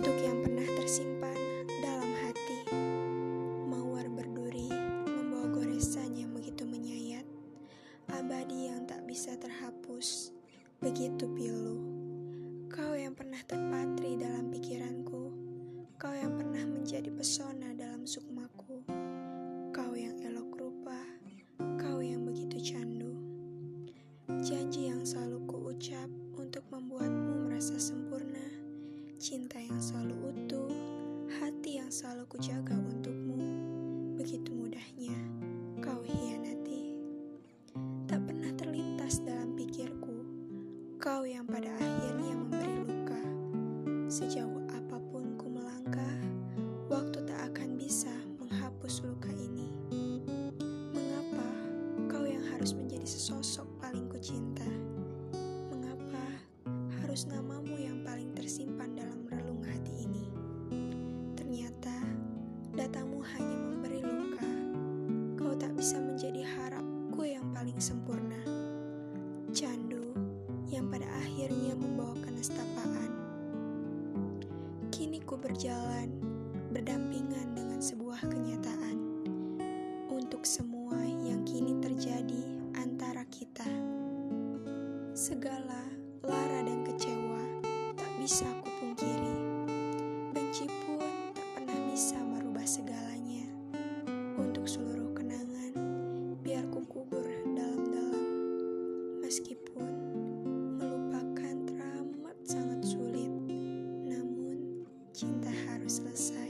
Untuk yang pernah tersimpan dalam hati, mawar berduri membawa goresan yang begitu menyayat, abadi yang tak bisa terhapus, begitu pilu. Kau yang pernah terpatri dalam pikiranku, kau yang pernah menjadi pesona dalam sukmaku, kau yang elok rupa, kau yang begitu candu. Janji yang selalu kuucap untuk membuatmu merasa sempurna, cinta yang selalu utuh, hati yang selalu kujaga untukmu. Begitu mudahnya kau hianati. Tak pernah terlintas dalam pikirku, kau yang pada akhirnya memberi luka. Sejauh apa pun ku melangkah, waktu tak akan bisa menghapus luka ini. Mengapa kau yang harus menjadi sesosok paling kucinta? Mengapa harus namamu bisa menjadi harapku yang paling sempurna. Candu yang pada akhirnya membawa kenestapaan. Kini ku berjalan berdampingan dengan sebuah kenyataan untuk semua yang kini terjadi antara kita. Segala lara dan kecewa tak bisa kupungkiri. selesai